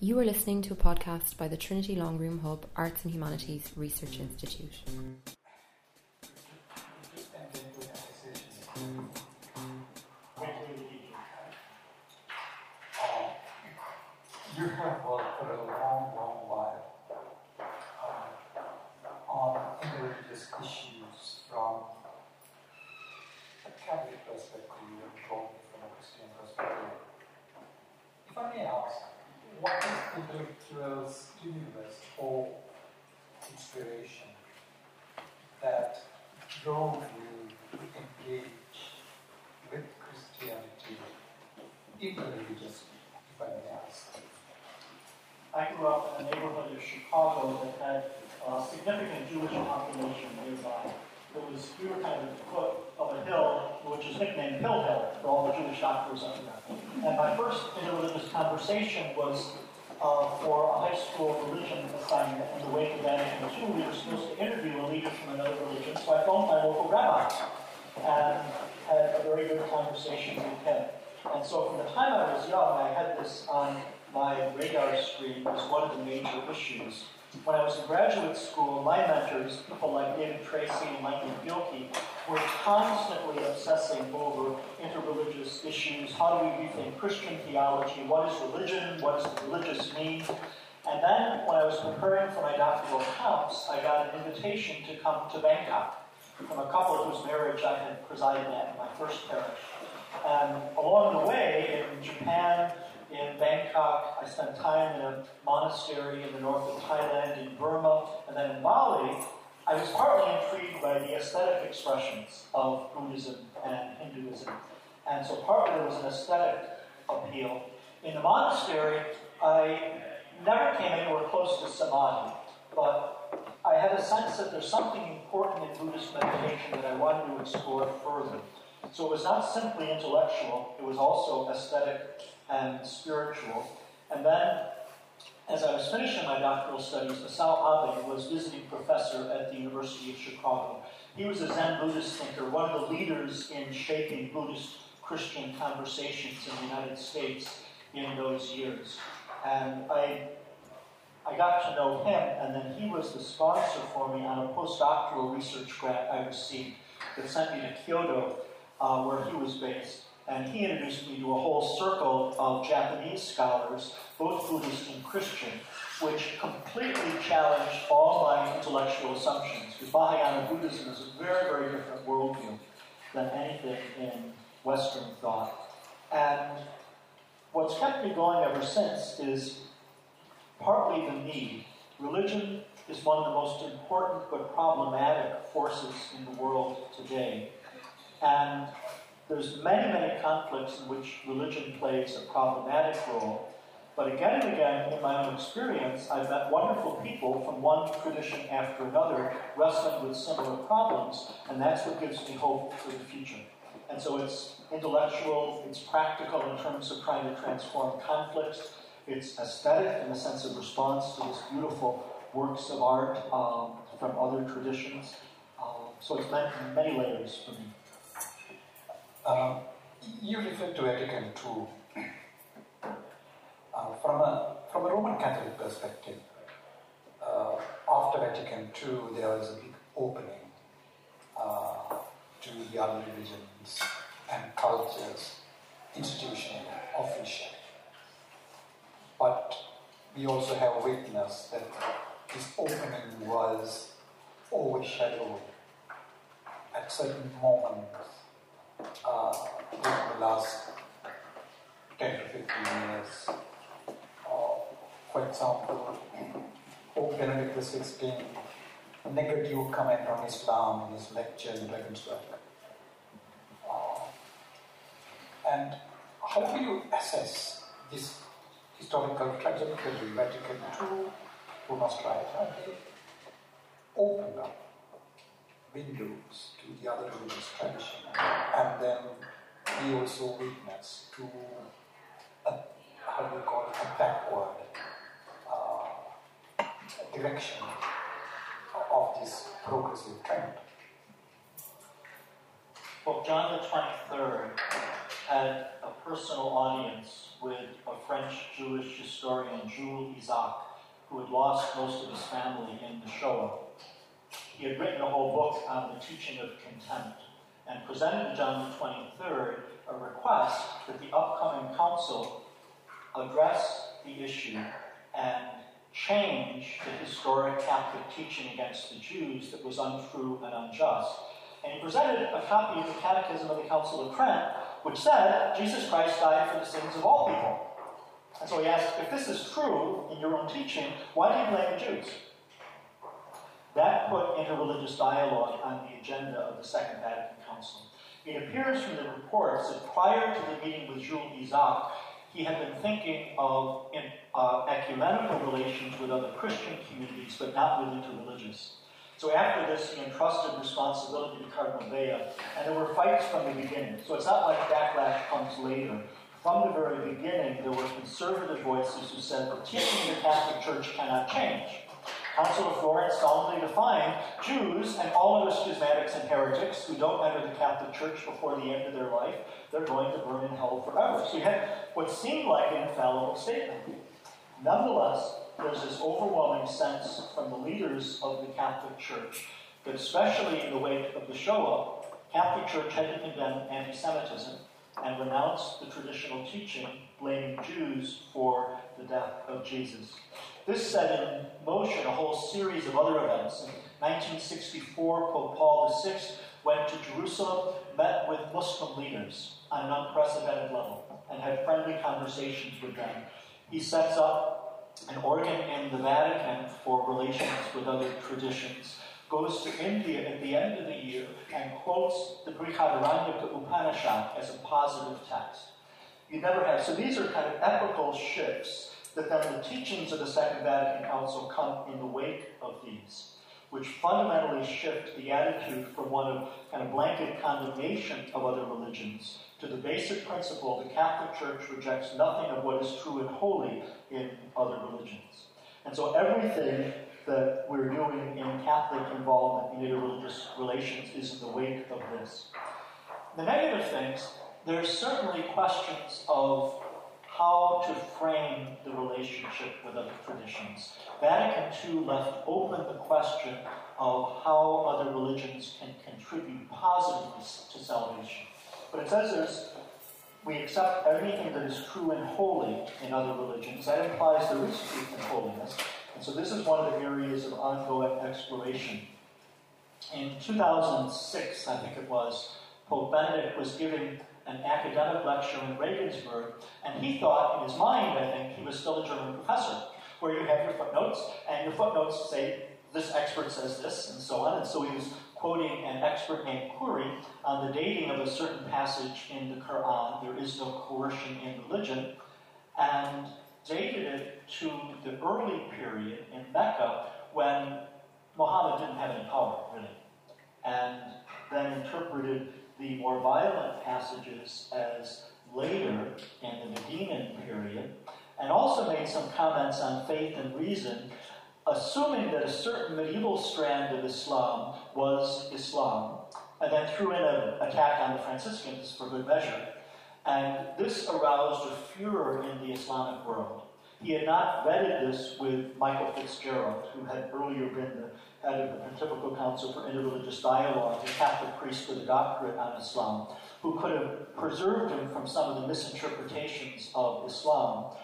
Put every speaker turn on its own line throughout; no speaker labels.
You are listening to a podcast by the Trinity Long Room Hub Arts and Humanities Research Institute.
And
my first interreligious conversation was uh, for a high school religion assignment in the wake of Vatican II. We were supposed to interview a leader from another religion, so I phoned my local rabbi and had a very good conversation with him. And so from the time I was young, I had this on my radar screen as one of the major issues. When I was in graduate school, my mentors, people like David Tracy and Michael Gilkey, were constantly obsessing over interreligious issues. How do we rethink Christian theology? What is religion? What does religious mean? And then, when I was preparing for my doctoral counts, I got an invitation to come to Bangkok from a couple whose marriage I had presided at in my first parish. And along the way, in Japan, in Bangkok. I spent time in a monastery in the north of Thailand, in Burma, and then in Bali. I was partly intrigued by the aesthetic expressions of Buddhism and Hinduism. And so partly there was an aesthetic appeal. In the monastery, I never came anywhere close to samadhi, but I had a sense that there's something important in Buddhist meditation that I wanted to explore further. So it was not simply intellectual, it was also aesthetic and spiritual. And then, as I was finishing my doctoral studies, Masao Abe was visiting professor at the University of Chicago. He was a Zen Buddhist thinker, one of the leaders in shaping Buddhist Christian conversations in the United States in those years. And I, I got to know him, and then he was the sponsor for me on a postdoctoral research grant I received that sent me to Kyoto, uh, where he was based and he introduced me to a whole circle of Japanese scholars, both Buddhist and Christian, which completely challenged all my intellectual assumptions. Because Mahayana Buddhism is a very, very different worldview than anything in Western thought. And what's kept me going ever since is partly the need. Religion is one of the most important but problematic forces in the world today. And there's many, many conflicts in which religion plays a problematic role. But again and again, in my own experience, I've met wonderful people from one tradition after another wrestling with similar problems, and that's what gives me hope for the future. And so it's intellectual, it's practical in terms of trying to transform conflicts, it's aesthetic in the sense of response to these beautiful works of art um, from other traditions. Um, so it's meant many layers for me.
Um, you refer to Vatican II. Uh, from, a, from a Roman Catholic perspective, uh, after Vatican II, there was a big opening uh, to the other religions and cultures, institutionally, officially. But we also have witnessed that this opening was overshadowed at certain moments uh, the last 10 to 15 years. Uh, for example, Pope Benedict XVI, negative comment on Islam in his lecture in Regensburg. Uh, and how do you assess this historical trajectory? Vatican II, who must write, opened up windows to the other religious tradition. And then we also witness to a, how do you call it, a backward uh, direction of this progressive trend.
Well, John the 23rd had a personal audience with a French Jewish historian, Jules Isaac, who had lost most of his family in the Shoah. He had written a whole book on the teaching of contempt and presented John the 23rd a request that the upcoming council address the issue and change the historic Catholic teaching against the Jews that was untrue and unjust. And he presented a copy of the Catechism of the Council of Trent, which said Jesus Christ died for the sins of all people. And so he asked, if this is true in your own teaching, why do you blame the Jews? That put interreligious dialogue on the agenda of the Second Vatican Council. It appears from the reports that prior to the meeting with Jules Isaac, he had been thinking of in, uh, ecumenical relations with other Christian communities, but not with interreligious. So after this, he entrusted responsibility to Cardinal Bea, and there were fights from the beginning. So it's not like backlash comes later. From the very beginning, there were conservative voices who said of the Catholic Church cannot change. Council of Florence solemnly defined Jews and all other schismatics and heretics who don't enter the Catholic Church before the end of their life, they're going to burn in hell forever. So you had what seemed like an infallible statement. Nonetheless, there's this overwhelming sense from the leaders of the Catholic Church that, especially in the wake of the Shoah, Catholic Church had to condemn anti-Semitism and renounce the traditional teaching blaming Jews for the death of Jesus. This set in motion a whole series of other events. In 1964, Pope Paul VI went to Jerusalem, met with Muslim leaders on an unprecedented level, and had friendly conversations with them. He sets up an organ in the Vatican for relations with other traditions, goes to India at the end of the year, and quotes the Brihadaranyaka Upanishad as a positive text. You never have. So these are kind of epical shifts that then the teachings of the Second Vatican Council come in the wake of these, which fundamentally shift the attitude from one of kind of blanket condemnation of other religions to the basic principle the Catholic Church rejects nothing of what is true and holy in other religions. And so everything that we're doing in Catholic involvement in interreligious relations is in the wake of this. The negative things, there's certainly questions of how to frame the relationship with other traditions. Vatican II left open the question of how other religions can contribute positively to salvation. But it says there's we accept everything that is true and holy in other religions. That implies there is truth and holiness. And so this is one of the areas of ongoing exploration. In 2006, I think it was, Pope Benedict was giving an academic lecture in Regensburg, and he thought, in his mind, I think, he was still a German professor, where you have your footnotes, and your footnotes say, this expert says this, and so on. And so he was quoting an expert named Khoury on the dating of a certain passage in the Quran, there is no coercion in religion, and dated it to the early period in Mecca when Muhammad didn't have any power, really, and then interpreted the more violent passages as later in the Medinan period, and also made some comments on faith and reason, assuming that a certain medieval strand of Islam was Islam, and then threw in an attack on the Franciscans for good measure. And this aroused a furor in the Islamic world. He had not vetted this with Michael Fitzgerald, who had earlier been the head of the Pontifical Council for Interreligious Dialogue, a Catholic priest with a doctorate on Islam, who could have preserved him from some of the misinterpretations of Islam.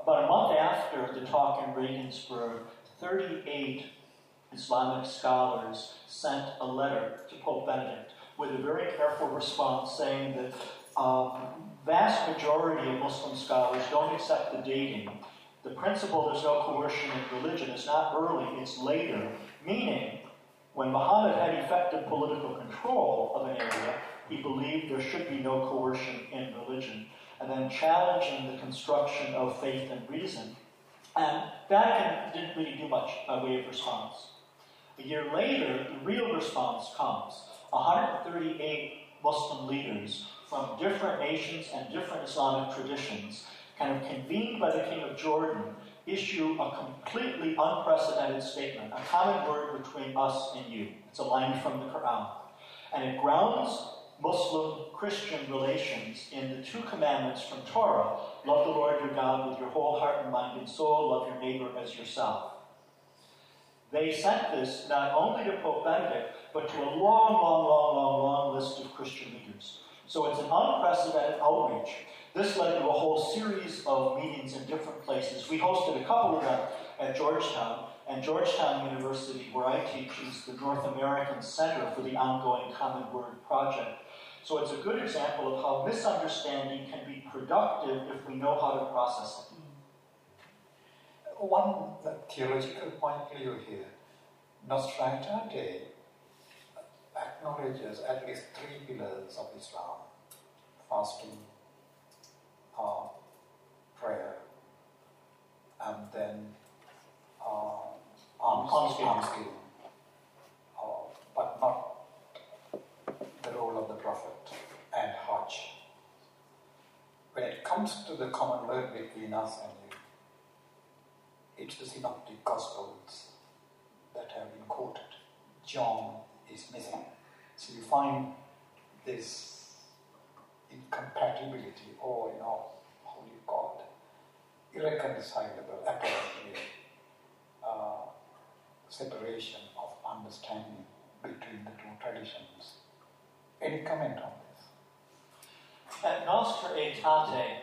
About a month after the talk in Regensburg, 38 Islamic scholars sent a letter to Pope Benedict with a very careful response saying that um, vast majority of Muslim scholars don't accept the dating the principle there's no coercion in religion is not early, it's later, meaning when Muhammad had effective political control of an area, he believed there should be no coercion in religion, and then challenging the construction of faith and reason. And Vatican didn't really do much by way of response. A year later, the real response comes. 138 Muslim leaders from different nations and different Islamic traditions kind of convened by the king of Jordan, issue a completely unprecedented statement, a common word between us and you. It's a line from the Quran. And it grounds Muslim Christian relations in the two commandments from Torah love the Lord your God with your whole heart and mind and soul, love your neighbor as yourself. They sent this not only to Pope Benedict, but to a long, long, long, long, long list of Christian leaders. So it's an unprecedented outreach. This led to a whole series of meetings in different places. We hosted a couple of them at Georgetown, and Georgetown University, where I teach, is the North American Center for the ongoing Common Word Project. So it's a good example of how misunderstanding can be productive if we know how to process it.
One theological point clear here. Nostra Aetate acknowledges at least three pillars of Islam fasting, uh, prayer, and then
almsgiving.
Uh, but not the role of the Prophet and Hajj. When it comes to the common word between us and you, it's the synoptic gospels that have been quoted. John is missing. So you find this incompatibility or, you know, call it? Irreconcilable, apparently, uh, separation of understanding between the two traditions. Any comment on this?
At Nostra Aetate,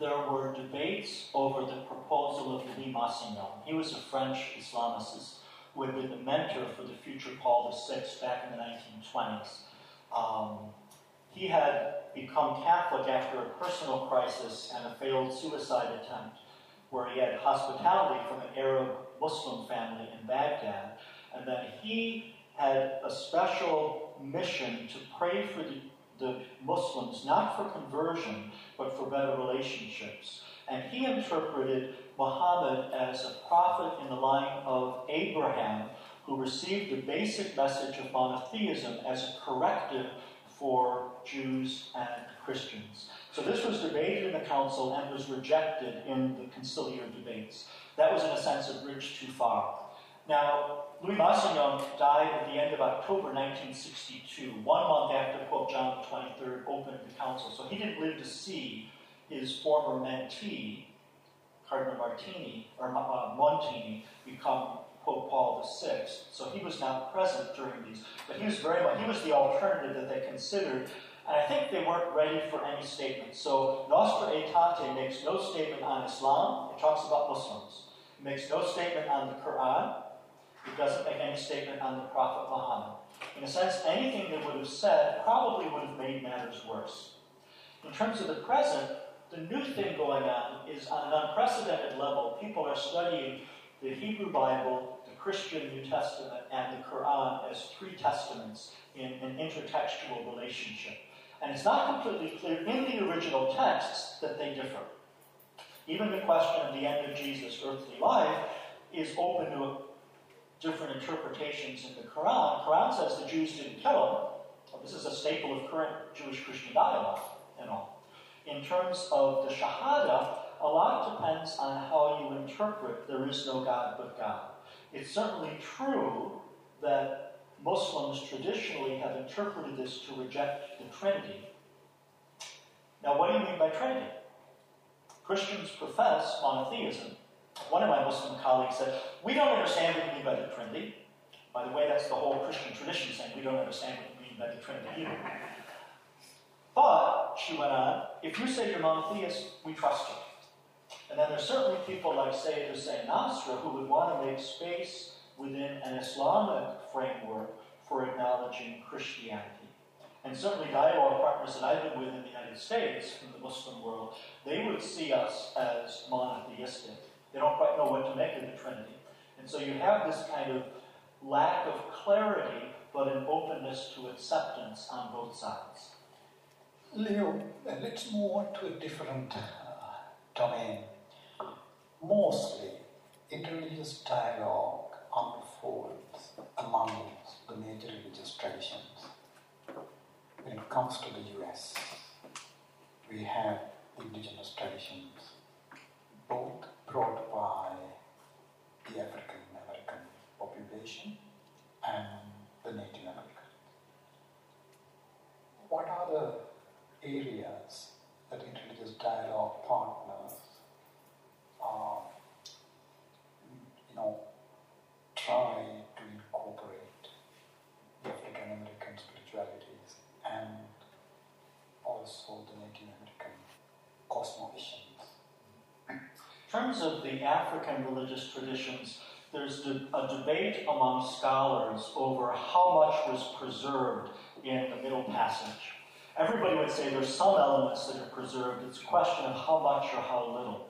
there were debates over the proposal of Louis Massignon. He was a French Islamicist who had been the mentor for the future Paul VI back in the 1920s. Um, he had become Catholic after a personal crisis and a failed suicide attempt, where he had hospitality from an Arab Muslim family in Baghdad, and that he had a special mission to pray for the, the Muslims, not for conversion, but for better relationships. And he interpreted Muhammad as a prophet in the line of Abraham, who received the basic message of monotheism as a corrective for Jews and Christians. So this was debated in the council and was rejected in the conciliar debates. That was, in a sense, a bridge too far. Now, Louis Massignon died at the end of October 1962, one month after Pope John XXIII opened the council. So he didn't live to see his former mentee, Cardinal Martini, or uh, Montini, become Pope Paul VI. So he was not present during these, but he was very much, he was the alternative that they considered. And I think they weren't ready for any statement. So Nostra Aetate makes no statement on Islam. It talks about Muslims. It makes no statement on the Quran. It doesn't make any statement on the Prophet Muhammad. In a sense, anything they would have said probably would have made matters worse. In terms of the present, the new thing going on is on an unprecedented level, people are studying the Hebrew Bible, Christian New Testament, and the Quran as three testaments in an intertextual relationship. And it's not completely clear in the original texts that they differ. Even the question of the end of Jesus' earthly life is open to different interpretations in the Quran. The Quran says the Jews didn't kill him. This is a staple of current Jewish-Christian dialogue and all. In terms of the Shahada, a lot depends on how you interpret there is no God but God. It's certainly true that Muslims traditionally have interpreted this to reject the Trinity. Now, what do you mean by Trinity? Christians profess monotheism. One of my Muslim colleagues said, We don't understand what you mean by the Trinity. By the way, that's the whole Christian tradition saying we don't understand what you mean by the Trinity either. But, she went on, if you say you're monotheist, we trust you. And then there's certainly people like Sayyid Hussein Nasra who would want to make space within an Islamic framework for acknowledging Christianity. And certainly dialogue partners that I've been with in the United States, from the Muslim world, they would see us as monotheistic. They don't quite know what to make of the Trinity. And so you have this kind of lack of clarity, but an openness to acceptance on both sides.
Leo, let's move on to a different uh, domain. Mostly, interreligious dialogue unfolds among the major religious traditions. When it comes to the US, we have indigenous traditions, both brought by the African American population and the Native American. what are the areas that interreligious dialogue partners are, know, try to incorporate the African American spiritualities and also the Native American cosmovisions?
In terms of the African religious traditions, there's a debate among scholars over how much was preserved in the Middle Passage. Everybody would say there's some elements that are preserved. It's a question of how much or how little.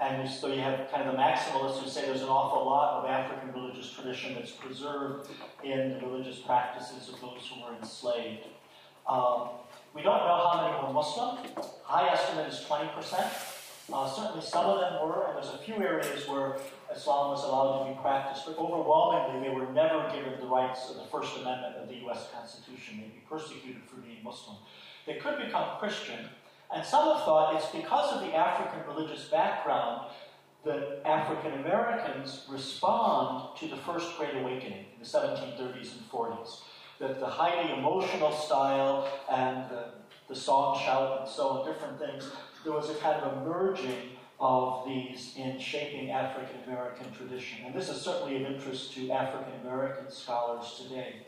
And so you have kind of the maximalists who say there's an awful lot of African religious tradition that's preserved in the religious practices of those who were enslaved. Um, we don't know how many were Muslim. High estimate is 20%. Uh, certainly some of them were, and there's a few areas where Islam was allowed to be practiced, but overwhelmingly they were never given the rights of the First Amendment of the U.S. Constitution. They'd be persecuted for being Muslim. They could become Christian, and some have thought it's because of the African religious background that African Americans respond to the First Great Awakening in the 1730s and 40s. That the highly emotional style and the, the song, shout, and so on, different things there was a kind of a merging of these in shaping African American tradition. And this is certainly of interest to African American scholars today.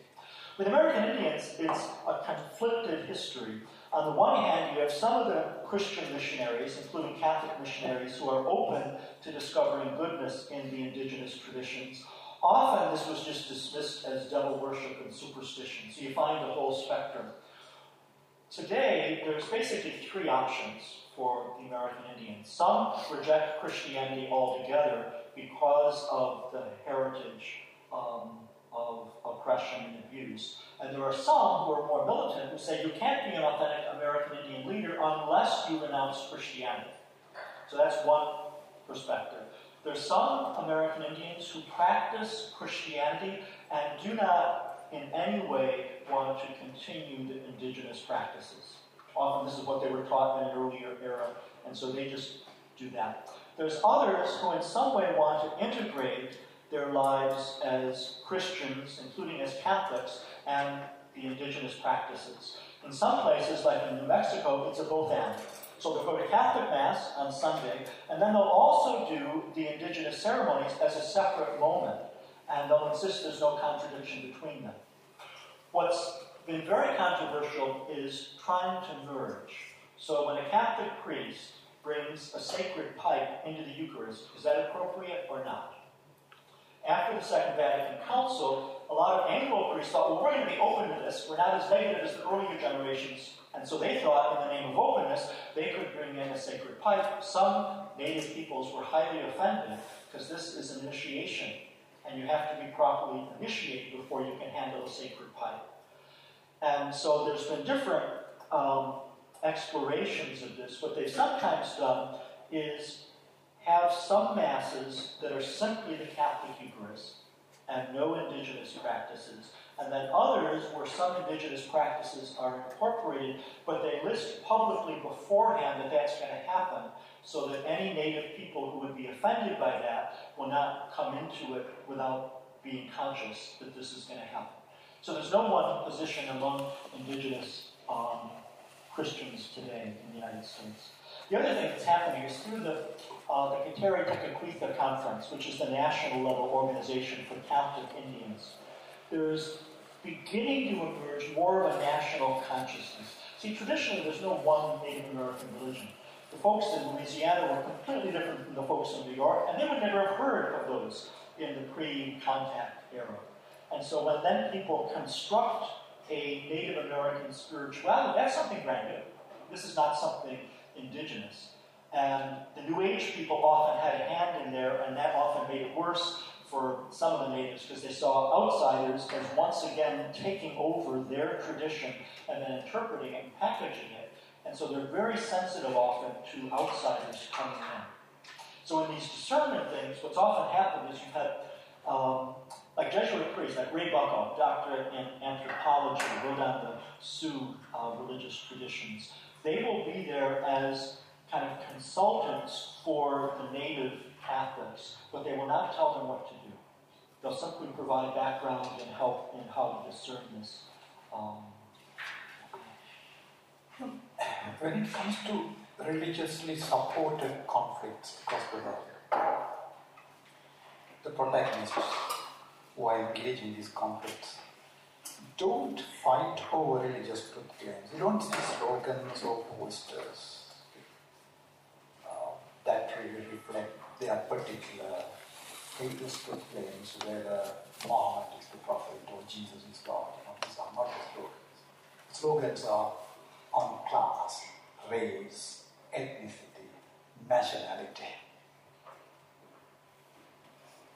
With American Indians, it's a conflicted history. On the one hand, you have some of the Christian missionaries, including Catholic missionaries, who are open to discovering goodness in the indigenous traditions. Often, this was just dismissed as devil worship and superstition. So you find the whole spectrum. Today, there's basically three options for the American Indians. Some reject Christianity altogether because of the heritage um, of oppression and abuse. And there are some who are more militant who say you can't be an authentic American Indian leader unless you renounce Christianity. So that's one perspective. There's some American Indians who practice Christianity and do not in any way want to continue the indigenous practices. Often this is what they were taught in an earlier era, and so they just do that. There's others who, in some way, want to integrate their lives as Christians, including as Catholics, and the indigenous practices. In some places, like in New Mexico, it's a both and. So they'll go to Catholic Mass on Sunday, and then they'll also do the indigenous ceremonies as a separate moment, and they'll insist there's no contradiction between them. What's been very controversial is trying to merge. So when a Catholic priest brings a sacred pipe into the Eucharist, is that appropriate or not? After the Second Vatican Council, a lot of Anglo priests thought, well, we're going to be open to this. We're not as negative as the earlier generations. And so they thought, in the name of openness, they could bring in a sacred pipe. Some native peoples were highly offended because this is an initiation, and you have to be properly initiated before you can handle a sacred pipe. And so there's been different um, explorations of this. What they've sometimes done is have some masses that are simply the Catholic Eucharist and no indigenous practices, and then others where some indigenous practices are incorporated, but they list publicly beforehand that that's going to happen so that any native people who would be offended by that will not come into it without being conscious that this is going to happen. So there's no one position among indigenous um, Christians today in the United States. The other thing that's happening is through the, uh, the Kateri Tekakwitha Conference, which is the national level organization for captive Indians, there's beginning to emerge more of a national consciousness. See, traditionally, there's no one Native American religion. The folks in Louisiana were completely different from the folks in New York, and they would never have heard of those in the pre contact era. And so when then people construct a Native American spirituality, that's something brand new. This is not something indigenous. And the New Age people often had a hand in there, and that often made it worse for some of the natives because they saw outsiders as once again taking over their tradition and then interpreting and packaging it. And so they're very sensitive often to outsiders coming in. So in these discernment things, what's often happened is you've had um, like Jesuit priests, like Ray Bucko, doctorate in anthropology, wrote on the Sioux uh, religious traditions. They will be there as kind of consultants for the native Catholics, but they will not tell them what to do. They'll simply provide background and help in how to discern this. Um,
when it comes to religiously supported conflicts across the world, the protagonists who are engaged in these conflicts don't fight over religious claims. You don't see slogans or posters uh, that really reflect their particular religious claims, whether Muhammad is the prophet or Jesus is God. You know, these are not the slogans. Slogans are on class, race, ethnicity, nationality.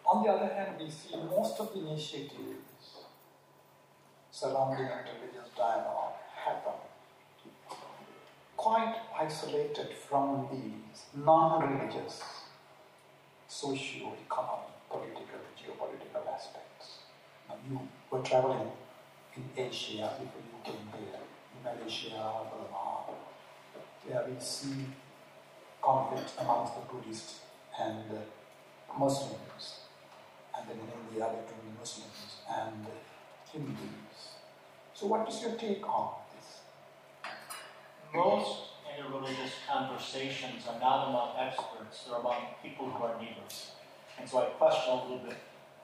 On the other hand, we see most of the initiatives surrounding interreligious dialogue happen quite isolated from the non-religious socio-economic, political, geopolitical aspects. Now, you were traveling in Asia before you came here, in Malaysia, Burma, where we see conflict amongst the Buddhists and Muslims, and then in India between the Muslims and the Hindus. So, what is your take on this?
Most interreligious conversations are not among experts, they're among people who are neighbors. And so I question a little bit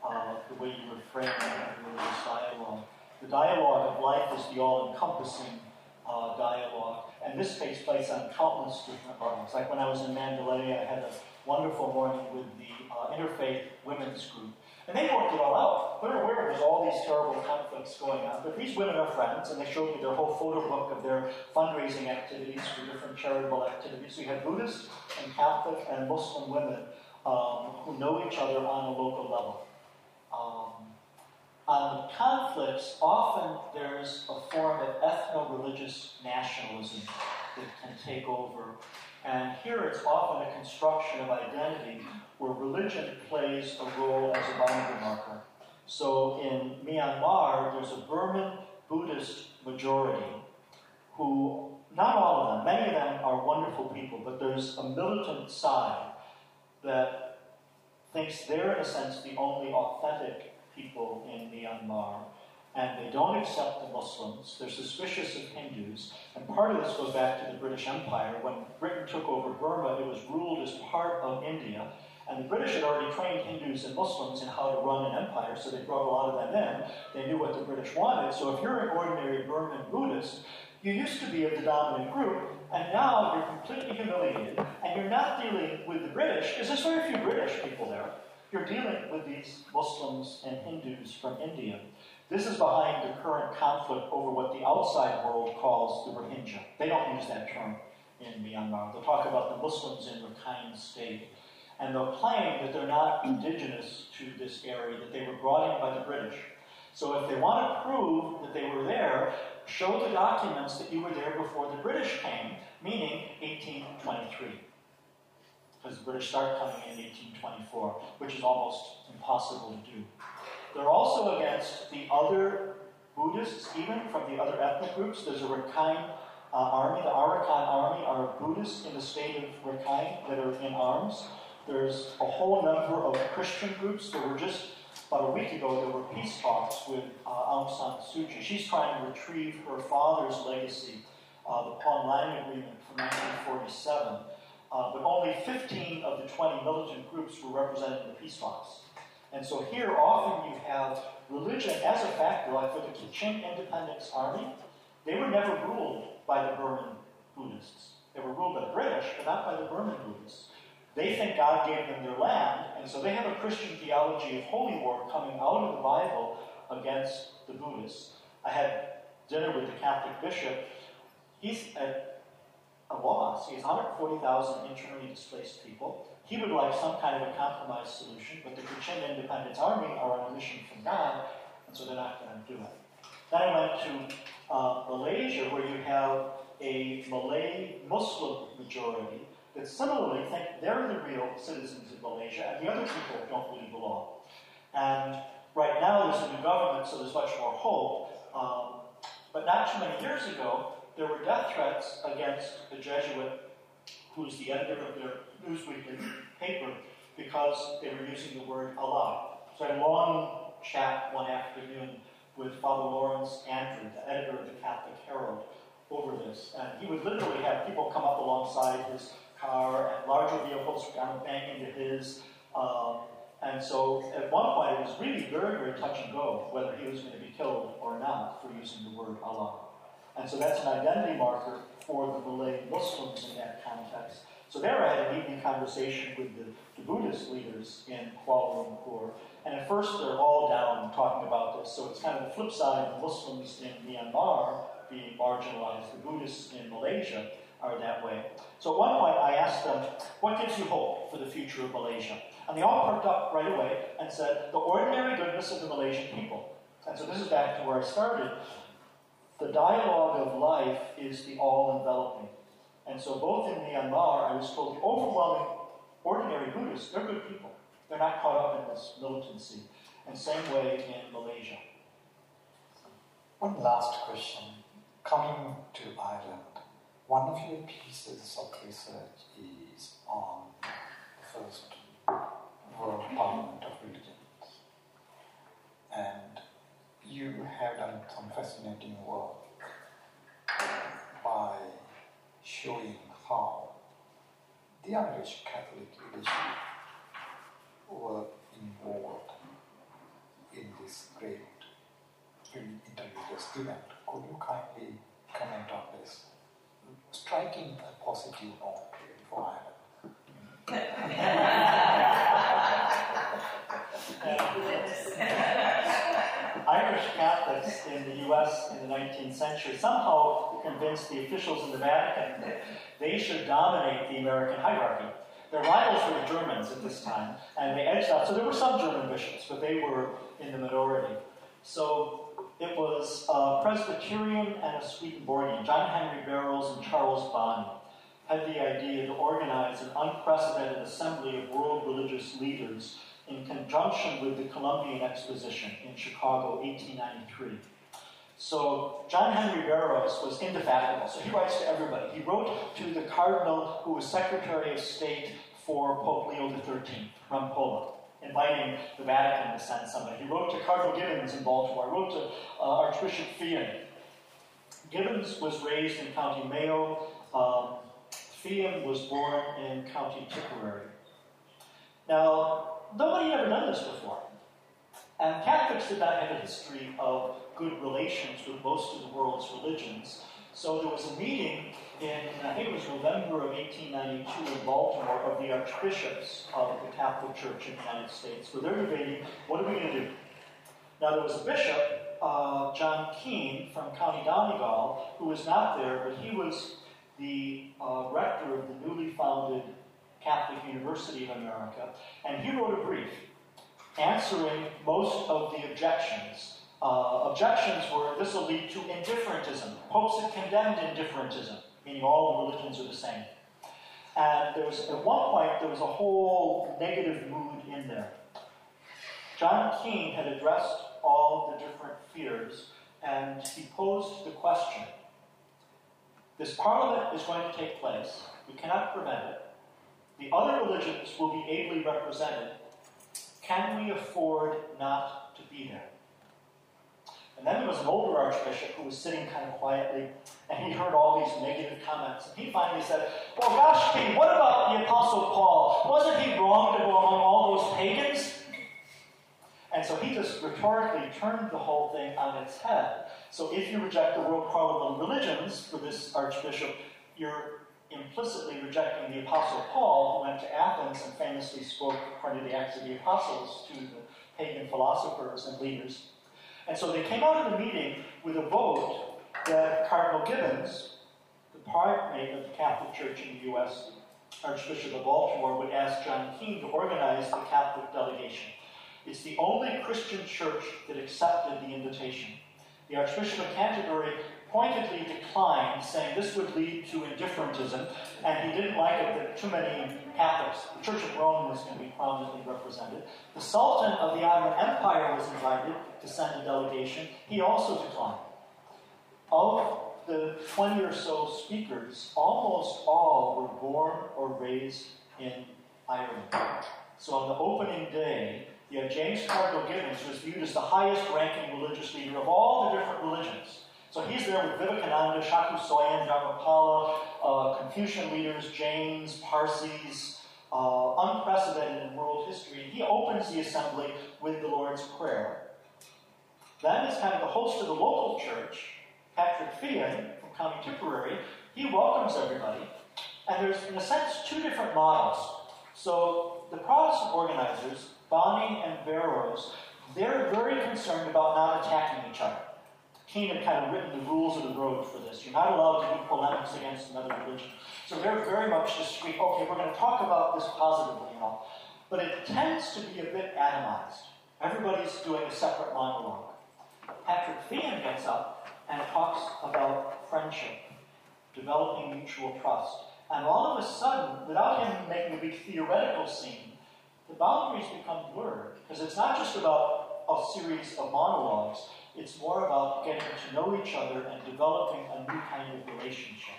uh, the way you were framing interreligious dialogue. The dialogue of life is the all encompassing uh, dialogue, and this takes place on countless different levels. Like when I was in Mandalay, I had a wonderful morning with the uh, Interfaith Women's Group. And they worked it all out. They're aware there's all these terrible conflicts going on, but these women are friends, and they showed me their whole photo book of their fundraising activities for different charitable activities. You had Buddhist and Catholic and Muslim women um, who know each other on a local level. Um, on the conflicts, often there's a form of ethno-religious nationalism that can take over. And here it's often a construction of identity where religion plays a role as a boundary marker. So in Myanmar, there's a Burman Buddhist majority who, not all of them, many of them are wonderful people, but there's a militant side that thinks they're, in a sense, the only authentic people in Myanmar. And they don't accept the Muslims. They're suspicious of Hindus. And part of this goes back to the British Empire. When Britain took over Burma, it was ruled as part of India. And the British had already trained Hindus and Muslims in how to run an empire, so they brought a lot of them in. They knew what the British wanted. So if you're an ordinary Burman Buddhist, you used to be of the dominant group, and now you're completely humiliated, and you're not dealing with the British, because there's very few British people there. You're dealing with these Muslims and Hindus from India. This is behind the current conflict over what the outside world calls the Rohingya. They don't use that term in Myanmar. They'll talk about the Muslims in Rakhine State. And they'll claim that they're not indigenous to this area, that they were brought in by the British. So if they want to prove that they were there, show the documents that you were there before the British came, meaning 1823 because the British start coming in 1824, which is almost impossible to do. They're also against the other Buddhists, even from the other ethnic groups. There's a Rakhine uh, army, the Arakan army are Buddhists in the state of Rakhine that are in arms. There's a whole number of Christian groups. There were just about a week ago, there were peace talks with uh, Aung San Suu Kyi. She's trying to retrieve her father's legacy, uh, the Panglong Agreement from 1947. Uh, but only 15 of the 20 militant groups were represented in the peace talks. And so here, often you have religion as a factor, like for the Kachin Independence Army, they were never ruled by the Burman Buddhists. They were ruled by the British, but not by the Burman Buddhists. They think God gave them their land, and so they have a Christian theology of holy war coming out of the Bible against the Buddhists. I had dinner with the Catholic bishop. He's at a loss. He has 140,000 internally displaced people. He would like some kind of a compromise solution, but the Kachin Independence Army are on a mission from God, and so they're not going to do it. Then I went to uh, Malaysia, where you have a Malay Muslim majority that similarly think they're the real citizens of Malaysia, and the other people don't really belong. And right now there's a new government, so there's much more hope. Um, but not too many years ago, there were death threats against a Jesuit who's the editor of their Newsweekly paper because they were using the word Allah. So I had a long chat one afternoon with Father Lawrence Andrew, the editor of the Catholic Herald, over this. And he would literally have people come up alongside his car and larger vehicles kind of bang into his. Um, and so at one point it was really very, very touch and go whether he was going to be killed or not for using the word Allah. And so that's an identity marker for the Malay Muslims in that context. So there I had an evening conversation with the, the Buddhist leaders in Kuala Lumpur. And at first they're all down talking about this. So it's kind of the flip side of Muslims in Myanmar being marginalized. The Buddhists in Malaysia are that way. So at one point I asked them, what gives you hope for the future of Malaysia? And they all perked up right away and said, the ordinary goodness of the Malaysian people. And so this is back to where I started. The dialogue of life is the all enveloping. And so, both in Myanmar, I was told the overwhelming ordinary Buddhists, they're good people. They're not caught up in this militancy. And same way in Malaysia.
One last question. Coming to Ireland, one of your pieces of research is on the first World Parliament of Religions. And you have done some fascinating work by showing how the Irish Catholic leadership were involved in this great interreligious event. Could you kindly comment on this? Striking a positive note for
Ireland. Irish Catholics in the US in the 19th century somehow convinced the officials in the Vatican that they should dominate the American hierarchy. Their rivals were the Germans at this time, and they edged out. So there were some German bishops, but they were in the minority. So it was a Presbyterian and a Swedenborgian, John Henry Barrows and Charles Bonney, had the idea to organize an unprecedented assembly of world religious leaders in conjunction with the Columbian Exposition in Chicago, 1893. So John Henry Barrows was indefatigable. So he writes to everybody. He wrote to the cardinal who was Secretary of State for Pope Leo XIII, Rampolla, inviting the Vatican to send somebody. He wrote to Cardinal Gibbons in Baltimore. He wrote to uh, Archbishop Feehan. Gibbons was raised in County Mayo. Um, Feehan was born in County Tipperary. Now, nobody had ever done this before. And Catholics did not have a history of good relations with most of the world's religions. So there was a meeting in, I think it was November of 1892 in Baltimore, of the archbishops of the Catholic Church in the United States, where they're debating what are we going to do? Now, there was a bishop, uh, John Keane from County Donegal, who was not there, but he was the uh, rector of the newly founded Catholic University of America, and he wrote a brief answering most of the objections. Uh, objections were this will lead to indifferentism. Popes had condemned indifferentism, meaning all religions are the same. And there was at one point there was a whole negative mood in there. John Keane had addressed all the different fears, and he posed the question: This Parliament is going to take place. We cannot prevent it. The other religions will be ably represented. Can we afford not to be there? And then there was an older archbishop who was sitting kind of quietly, and he heard all these negative comments. And he finally said, Well, gosh, King, what about the Apostle Paul? Wasn't he wrong to go among all those pagans? And so he just rhetorically turned the whole thing on its head. So if you reject the World of Religions for this archbishop, you're implicitly rejecting the Apostle Paul, who went to Athens and famously spoke, according to the Acts of the Apostles, to the pagan philosophers and leaders. And so they came out of the meeting with a vote that Cardinal Gibbons, the primate of the Catholic Church in the U.S., Archbishop of Baltimore, would ask John Keane to organize the Catholic delegation. It's the only Christian church that accepted the invitation. The Archbishop of Canterbury pointedly declined, saying this would lead to indifferentism, and he didn't like it that too many Catholics, the Church of Rome was going to be prominently represented. The Sultan of the Ottoman Empire was invited to send a delegation. He also declined. Of the 20 or so speakers, almost all were born or raised in Ireland. So on the opening day, you have James Cardinal Gibbons, who is viewed as the highest ranking religious leader of all the different religions. So he's there with Vivekananda, Shaku Soyen, Dharmapala, uh, Confucian leaders, Jains, Parsis, uh, unprecedented in world history. He opens the assembly with the Lord's Prayer. Then, as kind of the host of the local church, Patrick Feehan from County Tipperary, he welcomes everybody. And there's, in a sense, two different models. So the Protestant organizers, Bonney and Barrows, they're very concerned about not attacking each other. King had kind of written the rules of the road for this. You're not allowed to do polemics against another religion. So they're very much discreet. Okay, we're going to talk about this positively, you know. But it tends to be a bit atomized. Everybody's doing a separate monologue. Patrick Feehan gets up and talks about friendship, developing mutual trust. And all of a sudden, without him making a big theoretical scene, the boundaries become blurred. Because it's not just about a series of monologues, it's more about getting to know each other and developing a new kind of relationship.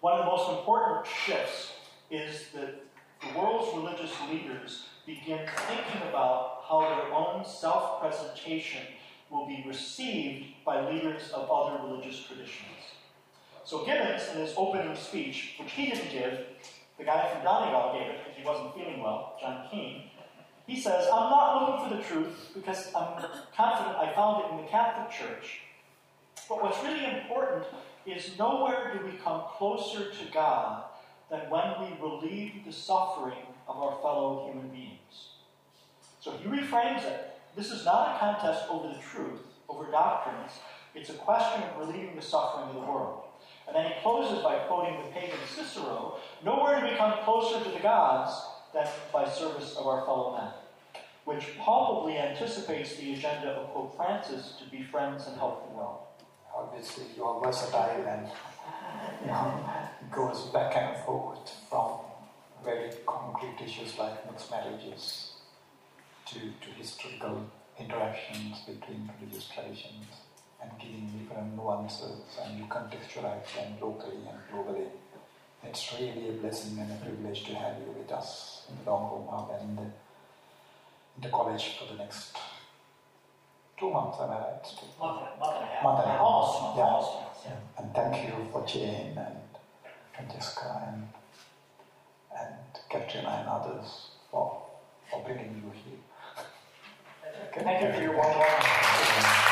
One of the most important shifts is that the world's religious leaders begin thinking about how their own self presentation will be received by leaders of other religious traditions. So Gibbons, in his opening speech, which he didn't give, the guy from Donegal gave it because he wasn't feeling well, John Keane, he says, I'm not looking for the truth because I'm confident I found it in the Catholic Church. But what's really important is nowhere do we come closer to God than when we relieve the suffering of our fellow human beings. So he reframes it. This is not a contest over the truth, over doctrines. It's a question of relieving the suffering of the world. And then he closes by quoting the pagan Cicero Nowhere do we come closer to the gods than by service of our fellow men, which palpably anticipates the agenda of Pope Francis to be friends and help the world.
Obviously, you are versatile and goes back and forth from very concrete issues like mixed marriages to, to historical interactions between religious traditions and giving different nuances and you contextualize them locally and globally. It's really a blessing and a privilege to have you with us in the Long Room Hub and in the, in the college for the next two months, am I right?
Month, month and a half.
Month and a half.
Almost, month,
Yeah.
almost, yeah.
And thank you for Jane and Francesca and, and Katrina and others for, for bringing you here.
Thank you for your warm welcome.